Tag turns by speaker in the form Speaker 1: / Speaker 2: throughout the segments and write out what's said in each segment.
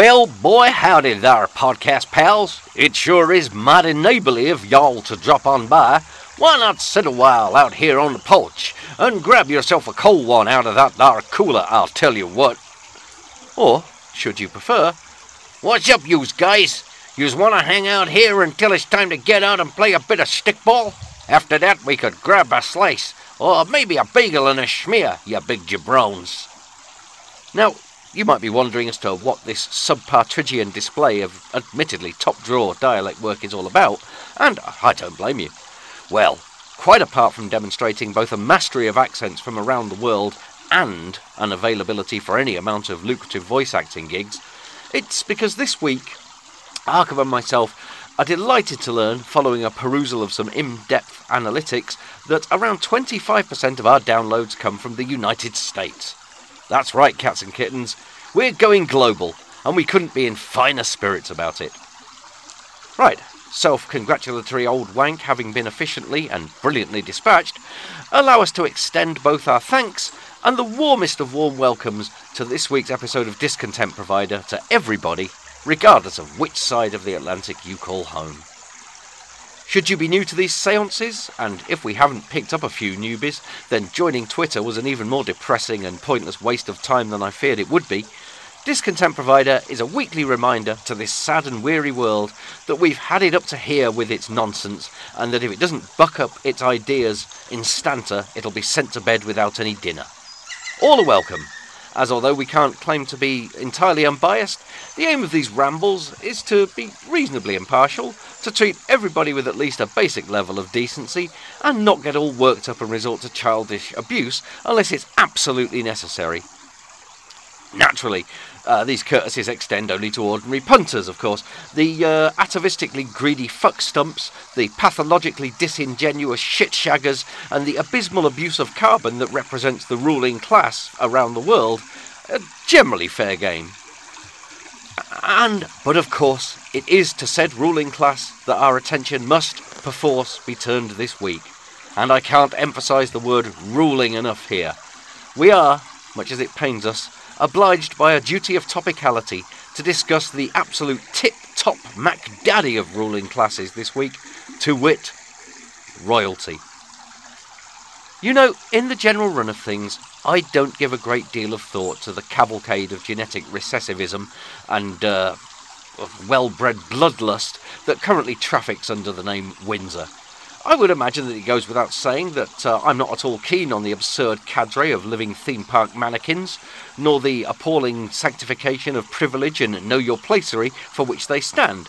Speaker 1: Well, boy, howdy there, podcast pals. It sure is mighty neighborly of y'all to drop on by. Why not sit a while out here on the porch and grab yourself a cold one out of that there cooler, I'll tell you what. Or, should you prefer, what's up, yous guys? Yous want to hang out here until it's time to get out and play a bit of stickball? After that, we could grab a slice, or maybe a bagel and a schmear, you big jabrones. Now, you might be wondering as to what this subpartridgean display of admittedly top drawer dialect work is all about, and I don't blame you. Well, quite apart from demonstrating both a mastery of accents from around the world and an availability for any amount of lucrative voice acting gigs, it's because this week, Arkham and myself are delighted to learn, following a perusal of some in depth analytics, that around 25% of our downloads come from the United States. That's right, cats and kittens. We're going global, and we couldn't be in finer spirits about it. Right, self congratulatory old wank having been efficiently and brilliantly dispatched, allow us to extend both our thanks and the warmest of warm welcomes to this week's episode of Discontent Provider to everybody, regardless of which side of the Atlantic you call home. Should you be new to these seances, and if we haven't picked up a few newbies, then joining Twitter was an even more depressing and pointless waste of time than I feared it would be, Discontent Provider is a weekly reminder to this sad and weary world that we've had it up to here with its nonsense, and that if it doesn't buck up its ideas instanter, it'll be sent to bed without any dinner. All are welcome, as although we can't claim to be entirely unbiased, the aim of these rambles is to be reasonably impartial, to treat everybody with at least a basic level of decency, and not get all worked up and resort to childish abuse unless it's absolutely necessary. Naturally, uh, these courtesies extend only to ordinary punters, of course. The uh, atavistically greedy fuck stumps, the pathologically disingenuous shit shaggers, and the abysmal abuse of carbon that represents the ruling class around the world are generally fair game. And, but of course, it is to said ruling class that our attention must, perforce, be turned this week. And I can't emphasize the word ruling enough here. We are, much as it pains us, obliged by a duty of topicality to discuss the absolute tip top Mac Daddy of ruling classes this week, to wit, royalty. You know, in the general run of things, I don't give a great deal of thought to the cavalcade of genetic recessivism and uh, well bred bloodlust that currently traffics under the name Windsor. I would imagine that it goes without saying that uh, I'm not at all keen on the absurd cadre of living theme park mannequins, nor the appalling sanctification of privilege and know your placery for which they stand.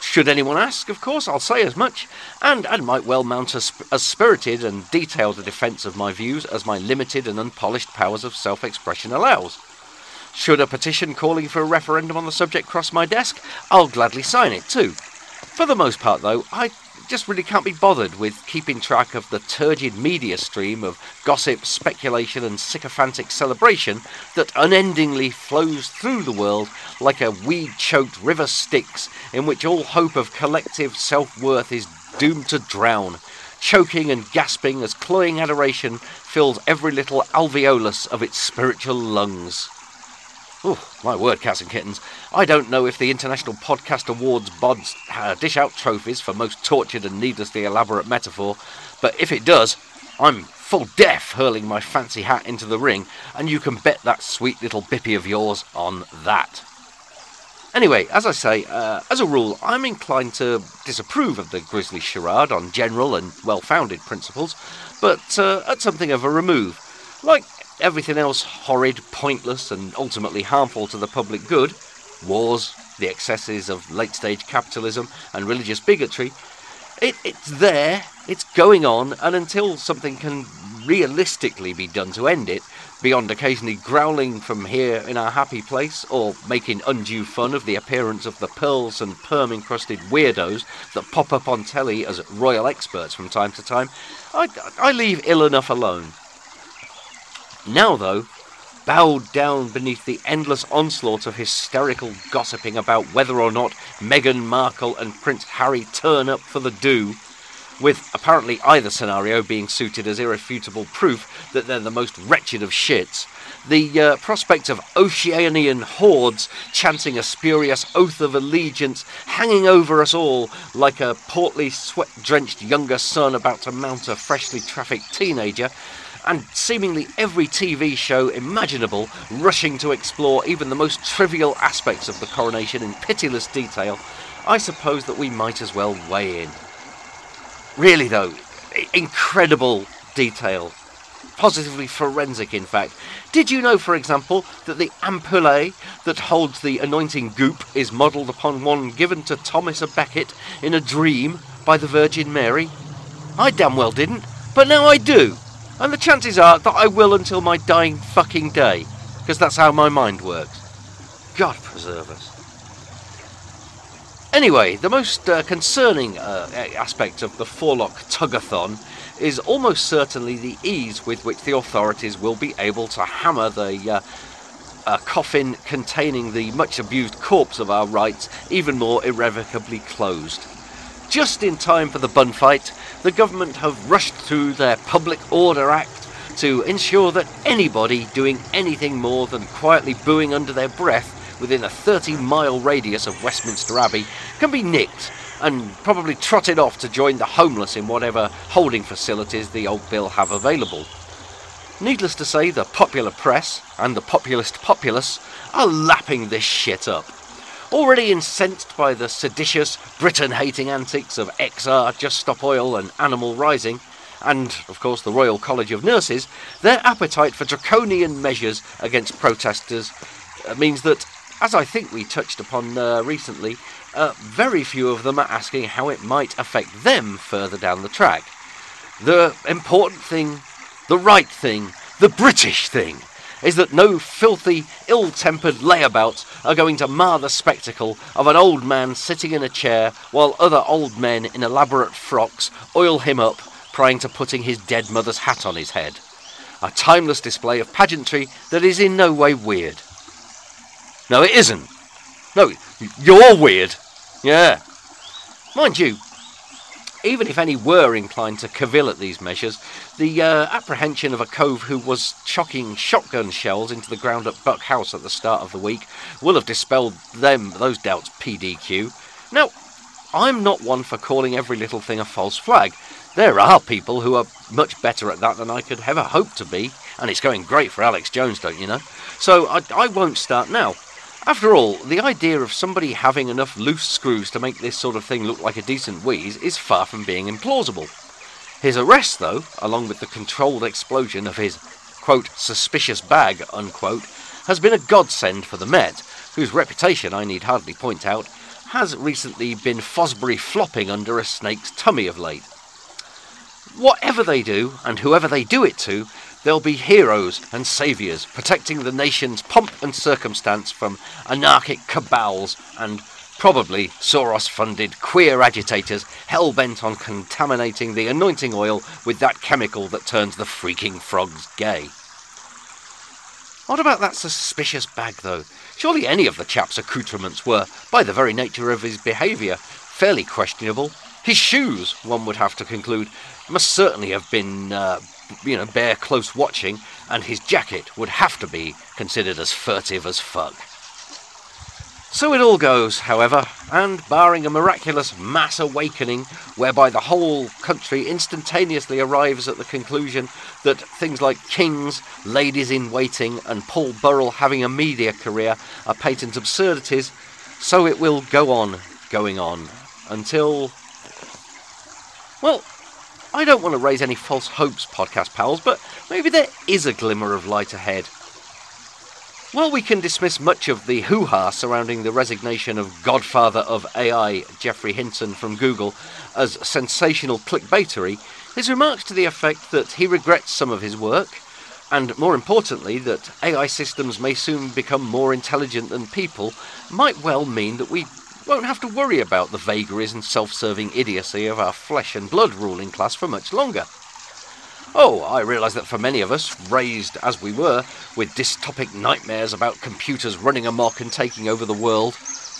Speaker 1: Should anyone ask, of course, I'll say as much, and, and might well mount as, as spirited and detailed a defence of my views as my limited and unpolished powers of self expression allows. Should a petition calling for a referendum on the subject cross my desk, I'll gladly sign it too. For the most part, though, I just really can't be bothered with keeping track of the turgid media stream of gossip, speculation, and sycophantic celebration that unendingly flows through the world like a weed choked river Styx in which all hope of collective self worth is doomed to drown, choking and gasping as cloying adoration fills every little alveolus of its spiritual lungs. Oh, my word, cats and kittens. I don't know if the International Podcast Awards bods uh, dish out trophies for most tortured and needlessly elaborate metaphor, but if it does, I'm full deaf hurling my fancy hat into the ring, and you can bet that sweet little bippy of yours on that. Anyway, as I say, uh, as a rule, I'm inclined to disapprove of the grisly charade on general and well founded principles, but uh, at something of a remove. Like everything else horrid, pointless, and ultimately harmful to the public good wars, the excesses of late stage capitalism, and religious bigotry it, it's there, it's going on, and until something can realistically be done to end it, beyond occasionally growling from here in our happy place, or making undue fun of the appearance of the pearls and perm encrusted weirdos that pop up on telly as royal experts from time to time, I, I leave ill enough alone. Now, though, bowed down beneath the endless onslaught of hysterical gossiping about whether or not Meghan Markle and Prince Harry turn up for the do, with apparently either scenario being suited as irrefutable proof that they're the most wretched of shits. The uh, prospect of Oceanian hordes chanting a spurious oath of allegiance hanging over us all like a portly, sweat drenched younger son about to mount a freshly trafficked teenager and seemingly every TV show imaginable rushing to explore even the most trivial aspects of the coronation in pitiless detail, I suppose that we might as well weigh in. Really, though, incredible detail. Positively forensic, in fact. Did you know, for example, that the ampullae that holds the anointing goop is modelled upon one given to Thomas à Becket in a dream by the Virgin Mary? I damn well didn't, but now I do. And the chances are that I will until my dying fucking day, because that's how my mind works. God preserve us. Anyway, the most uh, concerning uh, aspect of the Forelock Tugathon is almost certainly the ease with which the authorities will be able to hammer the uh, coffin containing the much abused corpse of our rights even more irrevocably closed. Just in time for the bun fight, the government have rushed through their Public Order Act to ensure that anybody doing anything more than quietly booing under their breath within a 30 mile radius of Westminster Abbey can be nicked and probably trotted off to join the homeless in whatever holding facilities the old bill have available. Needless to say, the popular press and the populist populace are lapping this shit up. Already incensed by the seditious, Britain hating antics of XR, Just Stop Oil, and Animal Rising, and, of course, the Royal College of Nurses, their appetite for draconian measures against protesters uh, means that, as I think we touched upon uh, recently, uh, very few of them are asking how it might affect them further down the track. The important thing, the right thing, the British thing is that no filthy, ill tempered layabouts are going to mar the spectacle of an old man sitting in a chair while other old men in elaborate frocks oil him up, prior to putting his dead mother's hat on his head. A timeless display of pageantry that is in no way weird. No, it isn't. No, you're weird. Yeah. Mind you, even if any were inclined to cavil at these measures, the uh, apprehension of a cove who was chucking shotgun shells into the ground at Buck House at the start of the week will have dispelled them those doubts PDQ. Now, I'm not one for calling every little thing a false flag. There are people who are much better at that than I could ever hope to be, and it's going great for Alex Jones, don't you know? So I, I won't start now. After all, the idea of somebody having enough loose screws to make this sort of thing look like a decent wheeze is far from being implausible. His arrest, though, along with the controlled explosion of his, quote, suspicious bag, unquote, has been a godsend for the Met, whose reputation, I need hardly point out, has recently been Fosbury flopping under a snake's tummy of late. Whatever they do, and whoever they do it to, they'll be heroes and saviours, protecting the nation's pomp and circumstance from anarchic cabals and probably Soros funded queer agitators hell bent on contaminating the anointing oil with that chemical that turns the freaking frogs gay. What about that suspicious bag, though? Surely any of the chap's accoutrements were, by the very nature of his behaviour, fairly questionable. His shoes, one would have to conclude, must certainly have been uh, you know, bear close watching, and his jacket would have to be considered as furtive as fuck. So it all goes, however, and barring a miraculous mass awakening whereby the whole country instantaneously arrives at the conclusion that things like kings, ladies in waiting, and Paul Burrell having a media career are patent absurdities, so it will go on going on until. Well, I don't want to raise any false hopes, podcast pals, but maybe there is a glimmer of light ahead. While we can dismiss much of the hoo ha surrounding the resignation of godfather of AI, Geoffrey Hinton from Google, as sensational clickbaitery, his remarks to the effect that he regrets some of his work, and more importantly, that AI systems may soon become more intelligent than people, might well mean that we won't have to worry about the vagaries and self serving idiocy of our flesh and blood ruling class for much longer. Oh, I realise that for many of us, raised as we were, with dystopic nightmares about computers running amok and taking over the world,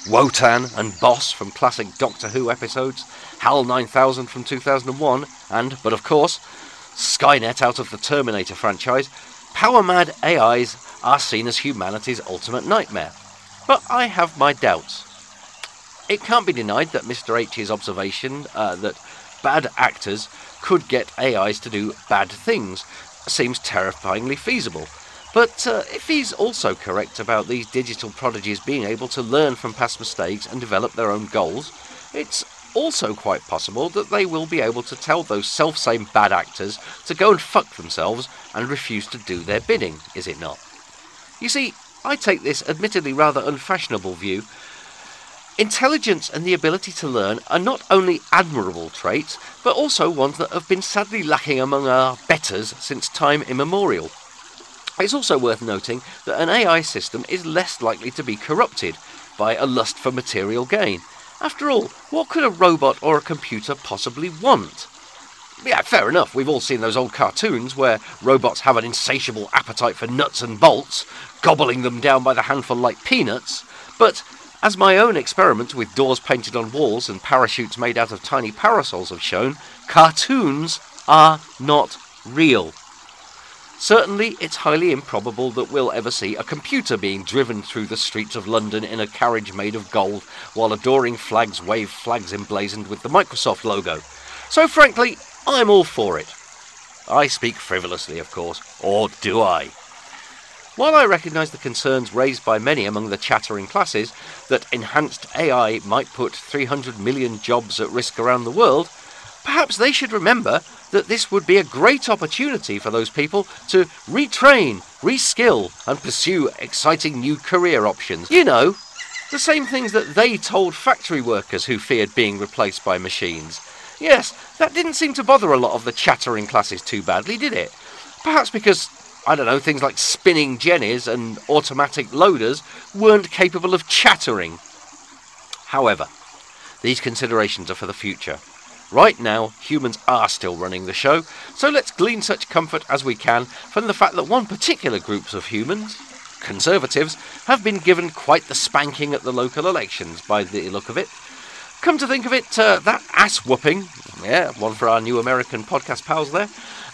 Speaker 1: Wotan and Boss from classic Doctor Who episodes, HAL 9000 from 2001, and, but of course, Skynet out of the Terminator franchise, power mad AIs are seen as humanity's ultimate nightmare. But I have my doubts. It can't be denied that Mr. H's observation uh, that bad actors could get AIs to do bad things seems terrifyingly feasible. But uh, if he's also correct about these digital prodigies being able to learn from past mistakes and develop their own goals, it's also quite possible that they will be able to tell those self same bad actors to go and fuck themselves and refuse to do their bidding, is it not? You see, I take this admittedly rather unfashionable view. Intelligence and the ability to learn are not only admirable traits, but also ones that have been sadly lacking among our betters since time immemorial. It's also worth noting that an AI system is less likely to be corrupted by a lust for material gain. After all, what could a robot or a computer possibly want? Yeah, fair enough. We've all seen those old cartoons where robots have an insatiable appetite for nuts and bolts, gobbling them down by the handful like peanuts. But as my own experiments with doors painted on walls and parachutes made out of tiny parasols have shown, cartoons are not real. Certainly, it's highly improbable that we'll ever see a computer being driven through the streets of London in a carriage made of gold while adoring flags wave flags emblazoned with the Microsoft logo. So, frankly, I'm all for it. I speak frivolously, of course, or do I? While I recognise the concerns raised by many among the chattering classes that enhanced AI might put 300 million jobs at risk around the world, perhaps they should remember that this would be a great opportunity for those people to retrain, reskill, and pursue exciting new career options. You know, the same things that they told factory workers who feared being replaced by machines. Yes, that didn't seem to bother a lot of the chattering classes too badly, did it? Perhaps because, I don't know, things like spinning jennies and automatic loaders weren't capable of chattering. However, these considerations are for the future. Right now, humans are still running the show, so let's glean such comfort as we can from the fact that one particular group of humans, Conservatives, have been given quite the spanking at the local elections by the look of it. Come to think of it, uh, that ass whooping, yeah, one for our new American podcast pals there,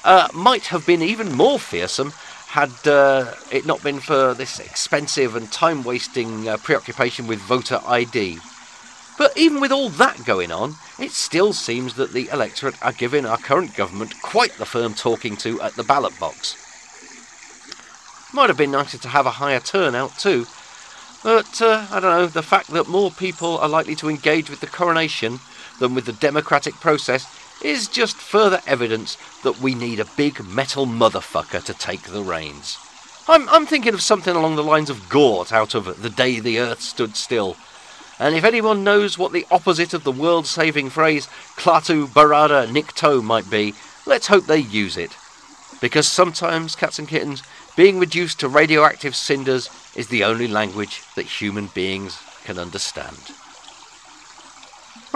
Speaker 1: uh, might have been even more fearsome had uh, it not been for this expensive and time wasting uh, preoccupation with voter ID. But even with all that going on, it still seems that the electorate are giving our current government quite the firm talking to at the ballot box. Might have been nicer to have a higher turnout too, but uh, I don't know, the fact that more people are likely to engage with the coronation than with the democratic process is just further evidence that we need a big metal motherfucker to take the reins. I'm, I'm thinking of something along the lines of Gort out of The Day the Earth Stood Still and if anyone knows what the opposite of the world saving phrase Klaatu Barada Nikto might be, let's hope they use it. Because sometimes, cats and kittens, being reduced to radioactive cinders is the only language that human beings can understand.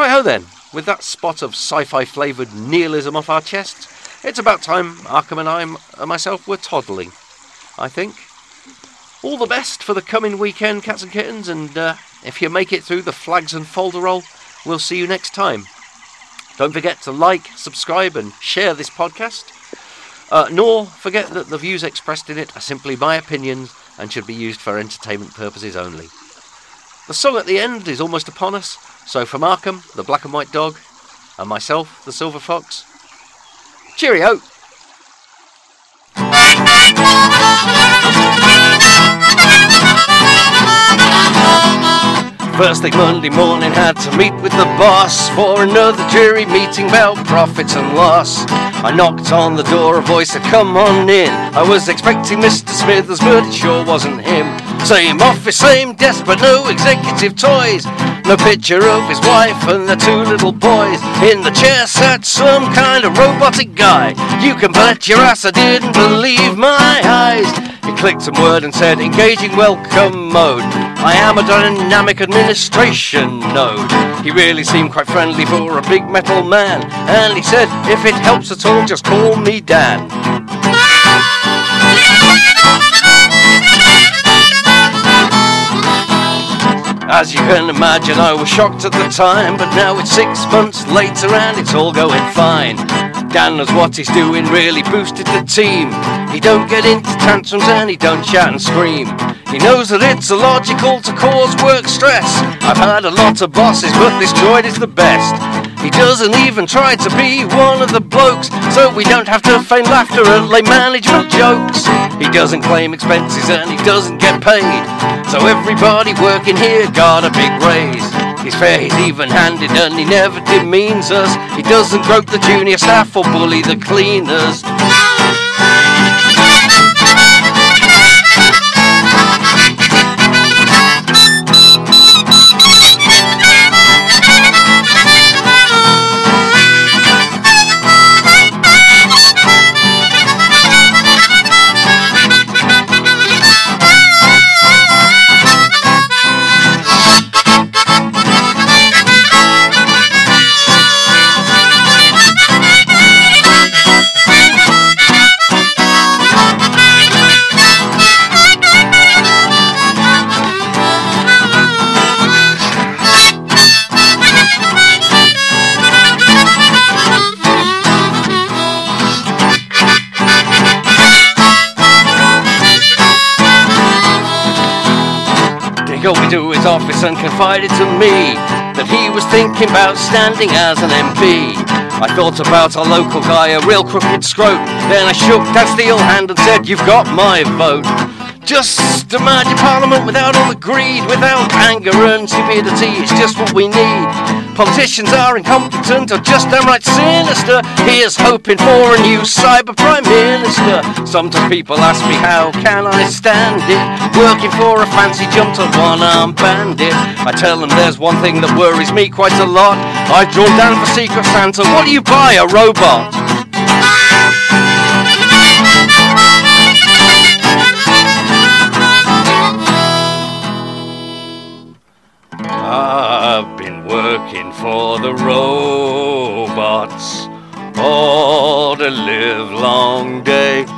Speaker 1: Right ho then, with that spot of sci fi flavoured nihilism off our chests, it's about time Arkham and I and myself were toddling, I think. All the best for the coming weekend, cats and kittens, and uh, if you make it through the flags and folder roll, we'll see you next time. Don't forget to like, subscribe, and share this podcast. Uh, nor forget that the views expressed in it are simply my opinions and should be used for entertainment purposes only. The song at the end is almost upon us, so for Arkham, the black and white dog, and myself, the silver fox, cheerio! First thing Monday morning, had to meet with the boss for another jury meeting about profits and loss. I knocked on the door, a voice said, Come on in. I was expecting Mr. Smithers, but it sure wasn't him. Same office, same desk, but no executive toys. No picture of his wife and the two little boys. In the chair sat some kind of robotic guy. You can bet your ass I didn't believe my eyes. He clicked some word and said, engaging welcome mode. I am a dynamic administration node. He really seemed quite friendly for a big metal man. And he said, if it helps at all, just call me Dan. As you can imagine, I was shocked at the time, but now it's six months later and it's all going fine. Dan knows what he's doing, really boosted the team. He don't get into tantrums and he don't shout and scream. He knows that it's illogical to cause work stress. I've had a lot of bosses, but this droid is the best. He doesn't even try to be one of the blokes, so we don't have to feign laughter and lay management jokes. He doesn't claim expenses and he doesn't get paid, so everybody working here got a big raise. He's fair, he's even handed, and he never demeans us. He doesn't grope the junior staff or bully the cleaners. He got me to his office and confided to me that he was thinking about standing as an MP. I thought about a local guy, a real crooked scrote. Then I shook that steel hand and said, You've got my vote. Just imagine Parliament without all the greed, without anger and stupidity. It's just what we need. Politicians are incompetent or just downright sinister. Here's hoping for a new cyber prime minister. Sometimes people ask me how can I stand it, working for a fancy jump to one-armed bandit. I tell them there's one thing that worries me quite a lot. I've draw down for Secret Santa. What do you buy? A robot? Live long day.